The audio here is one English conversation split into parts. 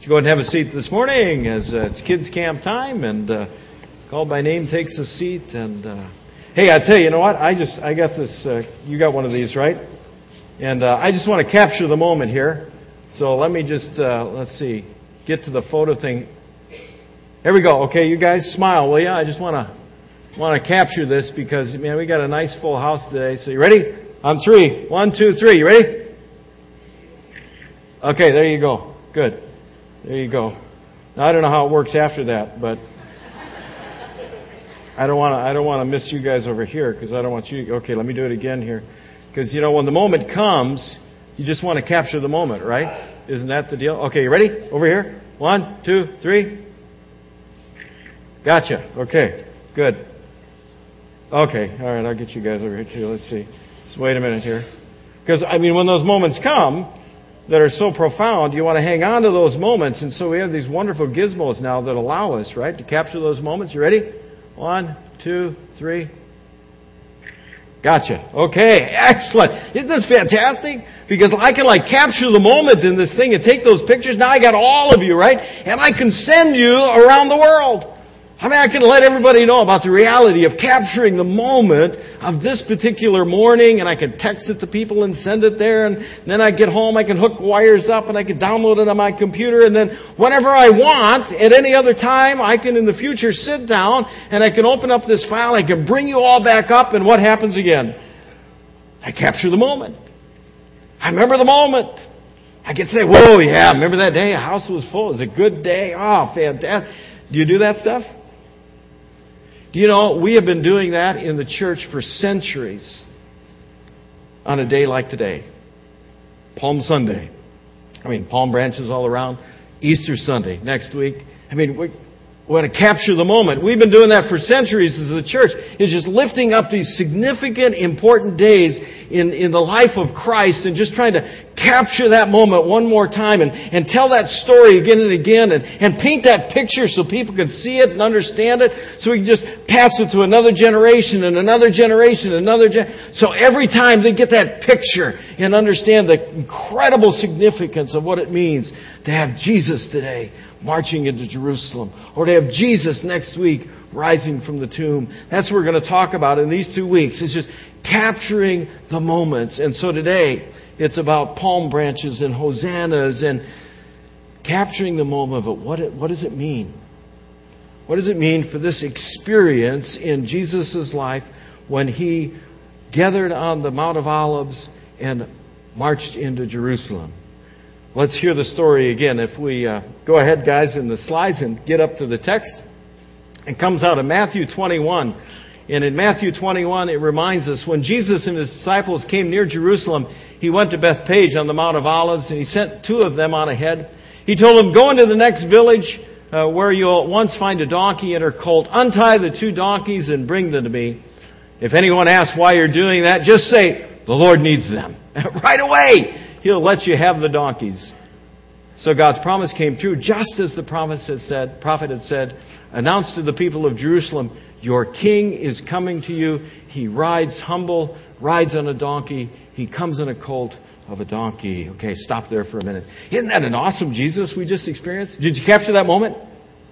you go ahead and have a seat this morning as uh, it's kids camp time and uh, called by name takes a seat and uh, hey I tell you you know what? I just I got this uh, you got one of these right? And uh, I just want to capture the moment here. So let me just uh, let's see get to the photo thing. Here we go. Okay you guys smile will you I just want to want to capture this because man we got a nice full house today. So you ready? On three. One two three. You ready? Okay there you go. Good there you go. Now, I don't know how it works after that, but I don't want to. I don't want to miss you guys over here because I don't want you. Okay, let me do it again here, because you know when the moment comes, you just want to capture the moment, right? Isn't that the deal? Okay, you ready? Over here. One, two, three. Gotcha. Okay, good. Okay, all right. I'll get you guys over here too. Let's see. Just wait a minute here, because I mean, when those moments come, that are so profound, you want to hang on to those moments. And so we have these wonderful gizmos now that allow us, right, to capture those moments. You ready? One, two, three. Gotcha. Okay, excellent. Isn't this fantastic? Because I can like capture the moment in this thing and take those pictures. Now I got all of you, right? And I can send you around the world. I mean, I can let everybody know about the reality of capturing the moment of this particular morning, and I can text it to people and send it there, and then I get home, I can hook wires up, and I can download it on my computer, and then whenever I want, at any other time, I can in the future sit down, and I can open up this file, I can bring you all back up, and what happens again? I capture the moment. I remember the moment. I can say, whoa, yeah, remember that day? A house was full. It was a good day. Oh, fantastic. Do you do that stuff? You know, we have been doing that in the church for centuries on a day like today. Palm Sunday. I mean, palm branches all around. Easter Sunday next week. I mean, we, want to capture the moment. We've been doing that for centuries as the church, is just lifting up these significant, important days in, in the life of Christ and just trying to capture that moment one more time and, and tell that story again and again and, and paint that picture so people can see it and understand it so we can just pass it to another generation and another generation and another gen- so every time they get that picture and understand the incredible significance of what it means to have Jesus today marching into Jerusalem, or to have Jesus next week rising from the tomb. That's what we're going to talk about in these two weeks. It's just capturing the moments. And so today, it's about palm branches and hosannas and capturing the moment of it. What, what does it mean? What does it mean for this experience in Jesus' life when he gathered on the Mount of Olives and marched into Jerusalem? Let's hear the story again. If we uh, go ahead, guys, in the slides and get up to the text, it comes out of Matthew 21. And in Matthew 21, it reminds us when Jesus and his disciples came near Jerusalem, he went to Bethphage on the Mount of Olives and he sent two of them on ahead. He told them, Go into the next village uh, where you'll at once find a donkey and her colt. Untie the two donkeys and bring them to me. If anyone asks why you're doing that, just say, The Lord needs them. right away! He'll let you have the donkeys. So God's promise came true, just as the promise had said, prophet had said, announced to the people of Jerusalem, your king is coming to you. He rides humble, rides on a donkey. He comes in a colt of a donkey. Okay, stop there for a minute. Isn't that an awesome Jesus we just experienced? Did you capture that moment?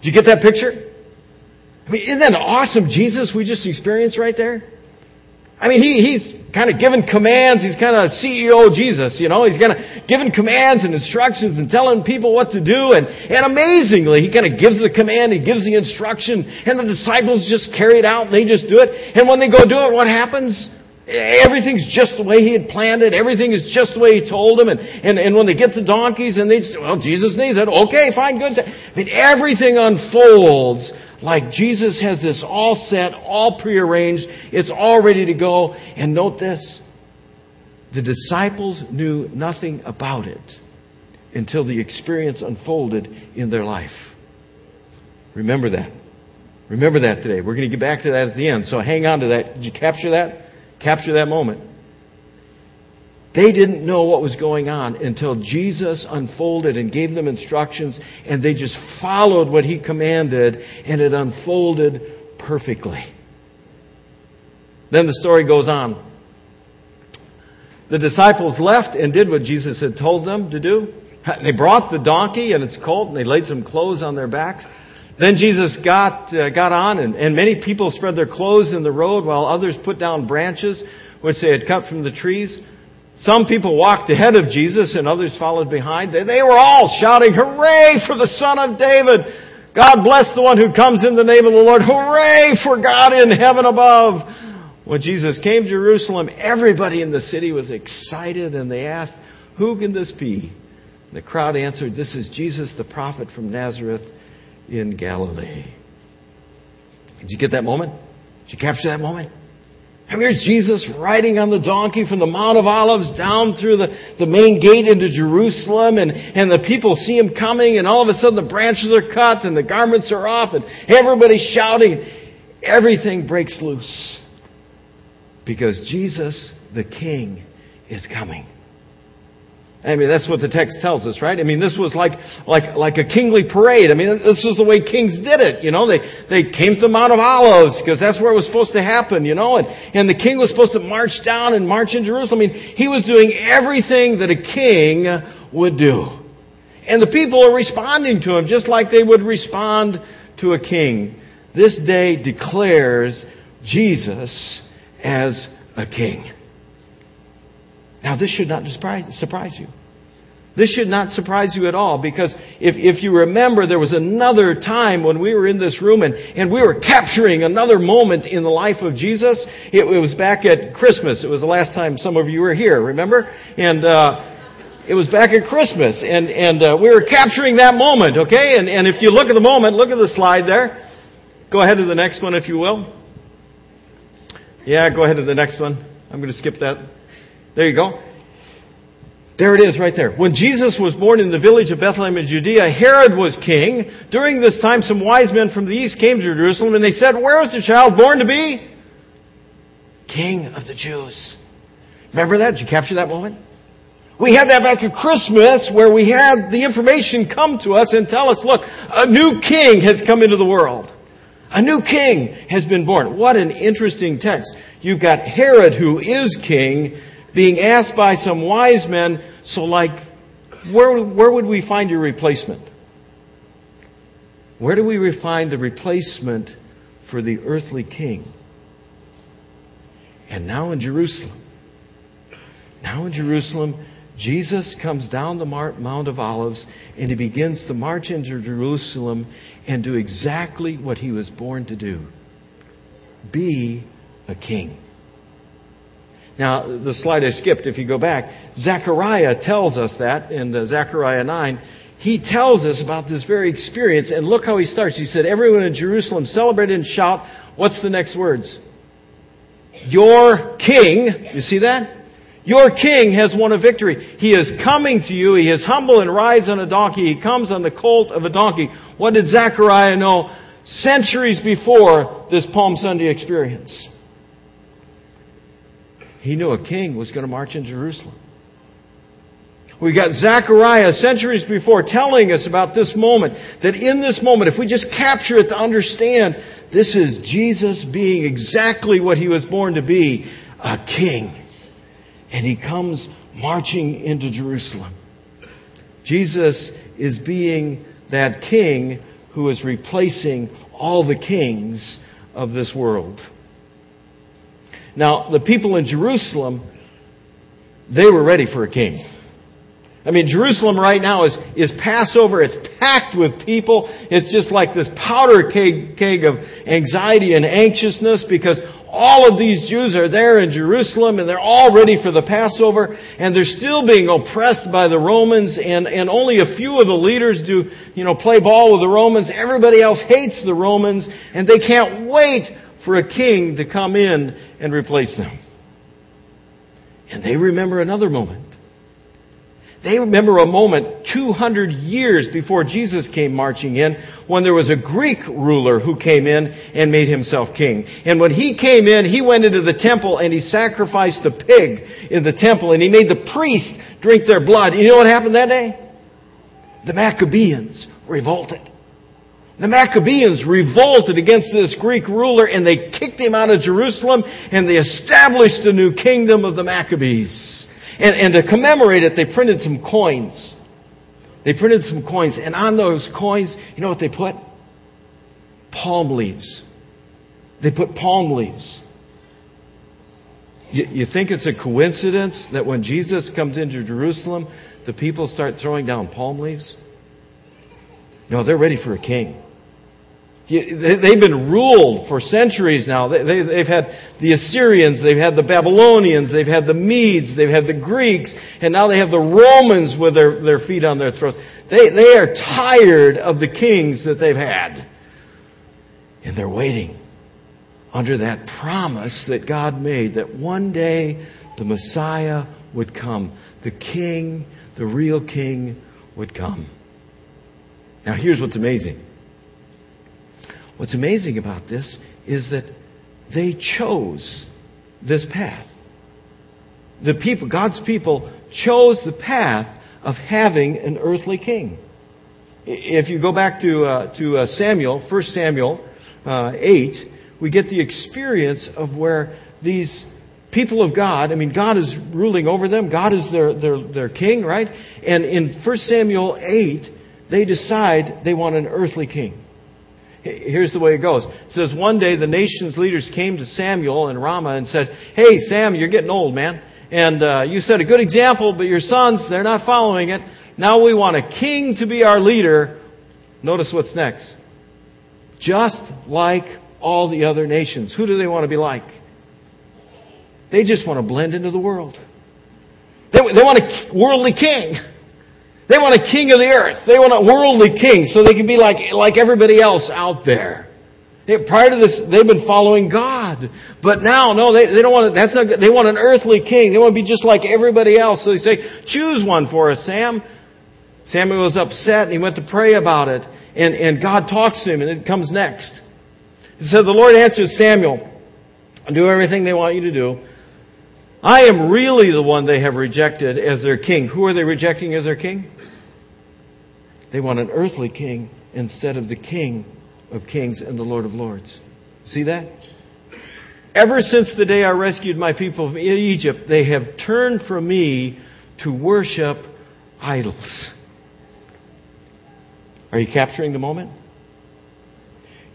Did you get that picture? I mean, isn't that an awesome Jesus we just experienced right there? I mean, he, he's kind of given commands. He's kind of CEO Jesus, you know. He's kind of giving commands and instructions and telling people what to do. And, and amazingly, he kind of gives the command, he gives the instruction, and the disciples just carry it out and they just do it. And when they go do it, what happens? Everything's just the way he had planned it. Everything is just the way he told them. And, and, and when they get the donkeys and they say, well, Jesus needs it. Okay, fine, good. I mean, everything unfolds like Jesus has this all set, all prearranged, it's all ready to go. And note this the disciples knew nothing about it until the experience unfolded in their life. Remember that. Remember that today. We're going to get back to that at the end. So hang on to that. Did you capture that? Capture that moment. They didn't know what was going on until Jesus unfolded and gave them instructions, and they just followed what he commanded, and it unfolded perfectly. Then the story goes on. The disciples left and did what Jesus had told them to do. They brought the donkey and its colt, and they laid some clothes on their backs. Then Jesus got, uh, got on, and, and many people spread their clothes in the road, while others put down branches which they had cut from the trees. Some people walked ahead of Jesus, and others followed behind. They, were all shouting, Hooray for the Son of David! God bless the one who comes in the name of the Lord. Hooray for God in heaven above! When Jesus came to Jerusalem, everybody in the city was excited, and they asked, Who can this be? The crowd answered, This is Jesus the prophet from Nazareth in Galilee. Did you get that moment? Did you capture that moment? And here's Jesus riding on the donkey from the Mount of Olives down through the, the main gate into Jerusalem and, and the people see him coming and all of a sudden the branches are cut and the garments are off and everybody's shouting. Everything breaks loose because Jesus, the King, is coming. I mean, that's what the text tells us, right? I mean, this was like, like, like a kingly parade. I mean, this is the way kings did it, you know? They, they came to the Mount of Olives because that's where it was supposed to happen, you know? And, and the king was supposed to march down and march in Jerusalem. I mean, he was doing everything that a king would do. And the people are responding to him just like they would respond to a king. This day declares Jesus as a king. Now, this should not surprise, surprise you. This should not surprise you at all because if, if you remember, there was another time when we were in this room and, and we were capturing another moment in the life of Jesus. It, it was back at Christmas. It was the last time some of you were here, remember? And, uh, it was back at Christmas and, and uh, we were capturing that moment, okay? And, and if you look at the moment, look at the slide there. Go ahead to the next one if you will. Yeah, go ahead to the next one. I'm going to skip that. There you go. There it is right there. When Jesus was born in the village of Bethlehem in Judea, Herod was king. During this time, some wise men from the east came to Jerusalem and they said, Where is the child born to be? King of the Jews. Remember that? Did you capture that moment? We had that back at Christmas where we had the information come to us and tell us, look, a new king has come into the world. A new king has been born. What an interesting text. You've got Herod who is king being asked by some wise men, so like, where, where would we find your replacement? Where do we find the replacement for the earthly king? And now in Jerusalem, now in Jerusalem, Jesus comes down the Mount of Olives and he begins to march into Jerusalem and do exactly what he was born to do be a king. Now, the slide I skipped, if you go back, Zechariah tells us that in the Zechariah 9. He tells us about this very experience, and look how he starts. He said, Everyone in Jerusalem celebrated and shout. What's the next words? Your king, you see that? Your king has won a victory. He is coming to you. He is humble and rides on a donkey. He comes on the colt of a donkey. What did Zechariah know centuries before this Palm Sunday experience? He knew a king was going to march in Jerusalem. We got Zechariah centuries before telling us about this moment, that in this moment, if we just capture it to understand, this is Jesus being exactly what he was born to be, a king. And he comes marching into Jerusalem. Jesus is being that king who is replacing all the kings of this world. Now, the people in Jerusalem, they were ready for a king. I mean, Jerusalem right now is, is Passover. It's packed with people. It's just like this powder keg, keg of anxiety and anxiousness because all of these Jews are there in Jerusalem and they're all ready for the Passover and they're still being oppressed by the Romans and, and only a few of the leaders do, you know, play ball with the Romans. Everybody else hates the Romans and they can't wait for a king to come in and replace them. And they remember another moment. They remember a moment 200 years before Jesus came marching in when there was a Greek ruler who came in and made himself king. And when he came in, he went into the temple and he sacrificed a pig in the temple and he made the priests drink their blood. You know what happened that day? The Maccabees revolted. The Maccabees revolted against this Greek ruler and they kicked him out of Jerusalem and they established a new kingdom of the Maccabees. And, and to commemorate it, they printed some coins. They printed some coins, and on those coins, you know what they put? Palm leaves. They put palm leaves. You, you think it's a coincidence that when Jesus comes into Jerusalem, the people start throwing down palm leaves? No, they're ready for a king. They've been ruled for centuries now. They've had the Assyrians, they've had the Babylonians, they've had the Medes, they've had the Greeks, and now they have the Romans with their, their feet on their throats. They, they are tired of the kings that they've had. And they're waiting under that promise that God made that one day the Messiah would come. The king, the real king, would come. Now here's what's amazing. What's amazing about this is that they chose this path. The people, God's people, chose the path of having an earthly king. If you go back to, uh, to uh, Samuel, 1 Samuel uh, 8, we get the experience of where these people of God, I mean, God is ruling over them. God is their, their, their king, right? And in 1 Samuel 8, they decide they want an earthly king. Here's the way it goes. It says, one day the nation's leaders came to Samuel in Ramah and said, Hey, Sam, you're getting old, man. And uh, you set a good example, but your sons, they're not following it. Now we want a king to be our leader. Notice what's next. Just like all the other nations. Who do they want to be like? They just want to blend into the world. They, they want a worldly king. They want a king of the earth. They want a worldly king so they can be like, like everybody else out there. prior to this, they've been following God. But now, no, they, they don't want, that's not. They want an earthly king. They want to be just like everybody else. So they say, choose one for us, Sam. Samuel was upset and he went to pray about it. And, and God talks to him and it comes next. He said, the Lord answers Samuel, do everything they want you to do. I am really the one they have rejected as their king. Who are they rejecting as their king? They want an earthly king instead of the king of kings and the Lord of lords. See that? Ever since the day I rescued my people from Egypt, they have turned from me to worship idols. Are you capturing the moment?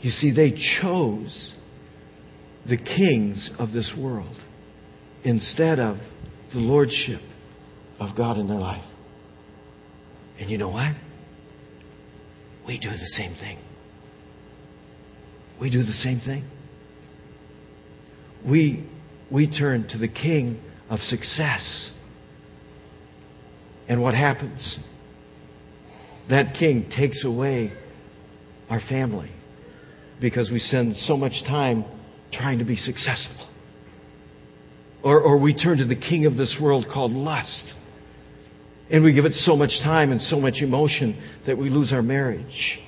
You see, they chose the kings of this world instead of the lordship of God in their life. And you know what? we do the same thing. We do the same thing. We, we turn to the king of success. And what happens? That king takes away our family because we spend so much time trying to be successful. Or, or we turn to the king of this world called lust and we give it so much time and so much emotion that we lose our marriage.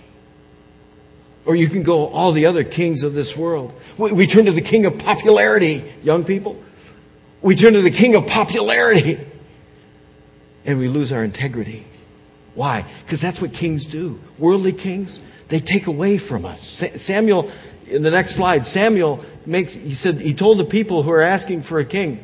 Or you can go all the other kings of this world. We, we turn to the king of popularity, young people. We turn to the king of popularity. And we lose our integrity. Why? Because that's what kings do. Worldly kings, they take away from us. Samuel, in the next slide, Samuel makes, he said, he told the people who are asking for a king,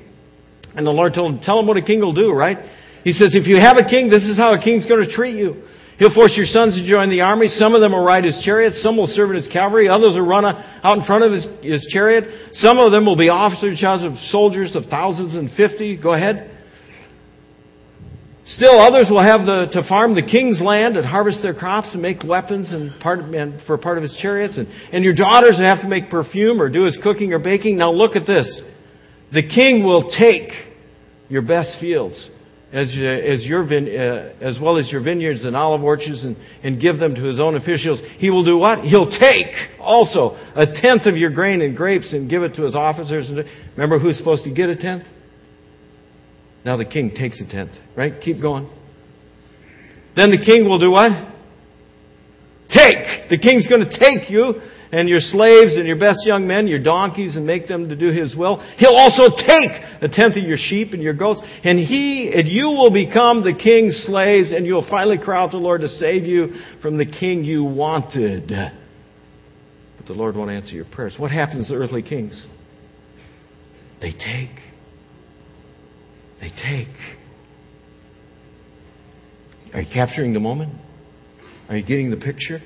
and the Lord told him, tell them what a king will do, right? He says, if you have a king, this is how a king's going to treat you. He'll force your sons to join the army. Some of them will ride his chariots. Some will serve in his cavalry. Others will run out in front of his, his chariot. Some of them will be officers of soldiers of thousands and fifty. Go ahead. Still, others will have the, to farm the king's land and harvest their crops and make weapons and part and for part of his chariots. And, and your daughters will have to make perfume or do his cooking or baking. Now look at this. The king will take your best fields as, as, your uh, as well as your vineyards and olive orchards and, and give them to his own officials. He will do what? He'll take also a tenth of your grain and grapes and give it to his officers. Remember who's supposed to get a tenth? Now the king takes a tenth, right? Keep going. Then the king will do what? Take! The king's going to take you and your slaves and your best young men, your donkeys, and make them to do his will. He'll also take a tenth of your sheep and your goats, and he and you will become the king's slaves, and you'll finally cry out to the Lord to save you from the king you wanted. But the Lord won't answer your prayers. What happens to earthly kings? They take. They take. Are you capturing the moment? Are you getting the picture?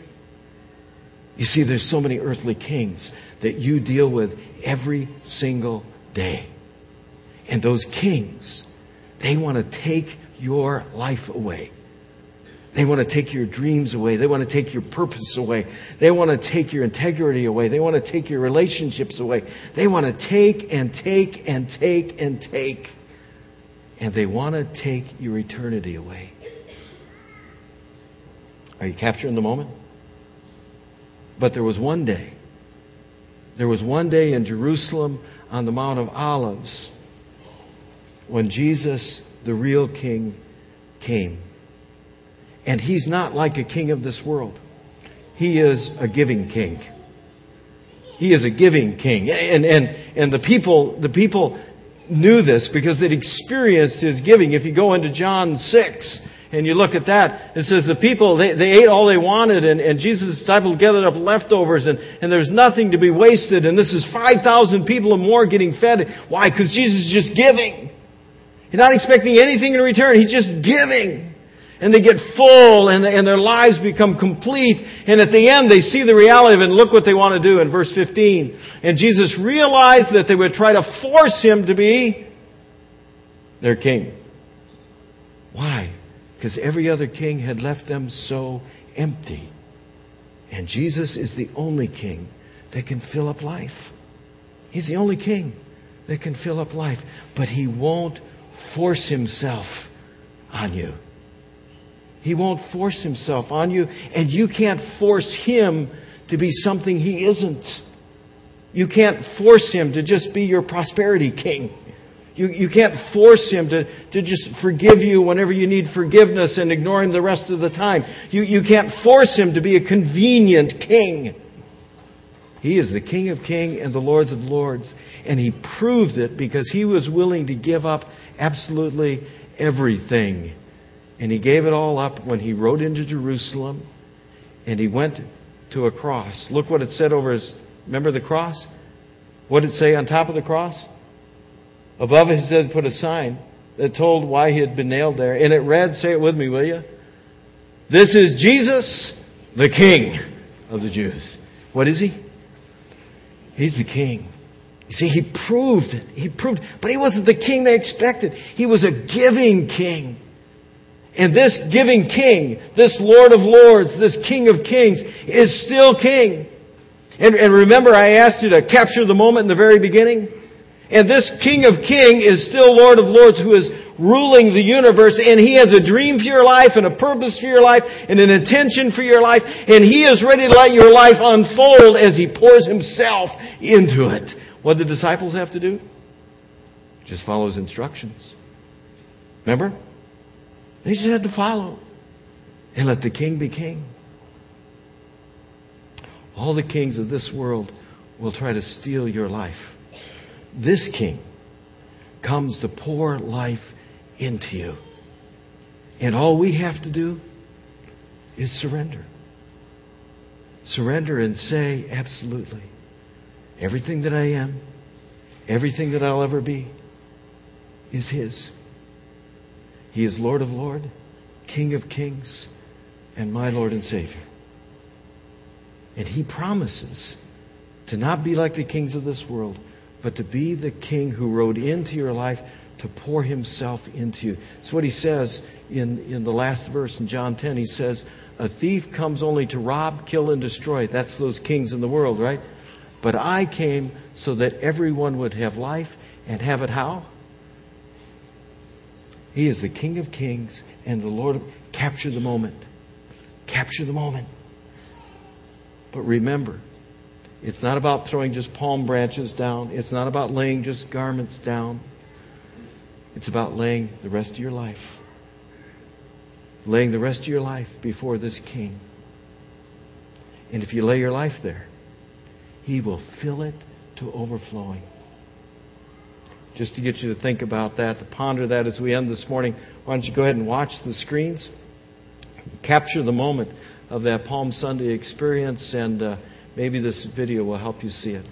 You see, there's so many earthly kings that you deal with every single day. And those kings, they want to take your life away. They want to take your dreams away. They want to take your purpose away. They want to take your integrity away. They want to take your relationships away. They want to take and take and take and take. And they want to take your eternity away. Are you capturing the moment? But there was one day. There was one day in Jerusalem on the Mount of Olives when Jesus, the real king, came. And he's not like a king of this world. He is a giving king. He is a giving king. And, and, and the people, the people knew this because they'd experienced his giving. If you go into John 6, and you look at that, it says the people, they, they ate all they wanted, and, and Jesus' disciples gathered up leftovers, and, and there's nothing to be wasted, and this is 5,000 people or more getting fed. Why? Because Jesus is just giving. He's not expecting anything in return, He's just giving. And they get full, and, and their lives become complete, and at the end they see the reality of it, and look what they want to do in verse 15. And Jesus realized that they would try to force Him to be their king. Why? because every other king had left them so empty. And Jesus is the only king that can fill up life. He's the only king that can fill up life. But he won't force himself on you. He won't force himself on you, and you can't force him to be something he isn't. You can't force him to just be your prosperity king. You, you can't force him to, to just forgive you whenever you need forgiveness and ignore him the rest of the time. You, you can't force him to be a convenient king. He is the King of Kings and the Lords of Lords. And he proved it because he was willing to give up absolutely everything. And he gave it all up when he rode into Jerusalem and he went to a cross. Look what it said over his, remember the cross? What did it say on top of the cross? Above it, he said, put a sign that told why he had been nailed there. And it read, say it with me, will you? This is Jesus, the King of the Jews. What is he? He's the King. You see, he proved it. He proved, but he wasn't the king they expected. He was a giving king. And this giving king, this Lord of Lords, this King of Kings, is still king. And, and remember, I asked you to capture the moment in the very beginning. And this King of Kings is still Lord of Lords who is ruling the universe and He has a dream for your life and a purpose for your life and an intention for your life and He is ready to let your life unfold as He pours Himself into it. What the disciples have to do? Just follow His instructions. Remember? They just had to follow and let the King be King. All the kings of this world will try to steal your life this king comes to pour life into you. And all we have to do is surrender. Surrender and say, absolutely. Everything that I am, everything that I'll ever be, is His. He is Lord of Lords, King of Kings, and my Lord and Savior. And He promises to not be like the kings of this world, but to be the king who rode into your life to pour himself into you. It's what he says in, in the last verse in John 10. He says, A thief comes only to rob, kill, and destroy. That's those kings in the world, right? But I came so that everyone would have life and have it how? He is the King of Kings and the Lord of. Capture the moment. Capture the moment. But remember, it's not about throwing just palm branches down. It's not about laying just garments down. It's about laying the rest of your life. Laying the rest of your life before this King. And if you lay your life there, He will fill it to overflowing. Just to get you to think about that, to ponder that as we end this morning, why don't you go ahead and watch the screens? Capture the moment of that Palm Sunday experience and. Uh, Maybe this video will help you see it.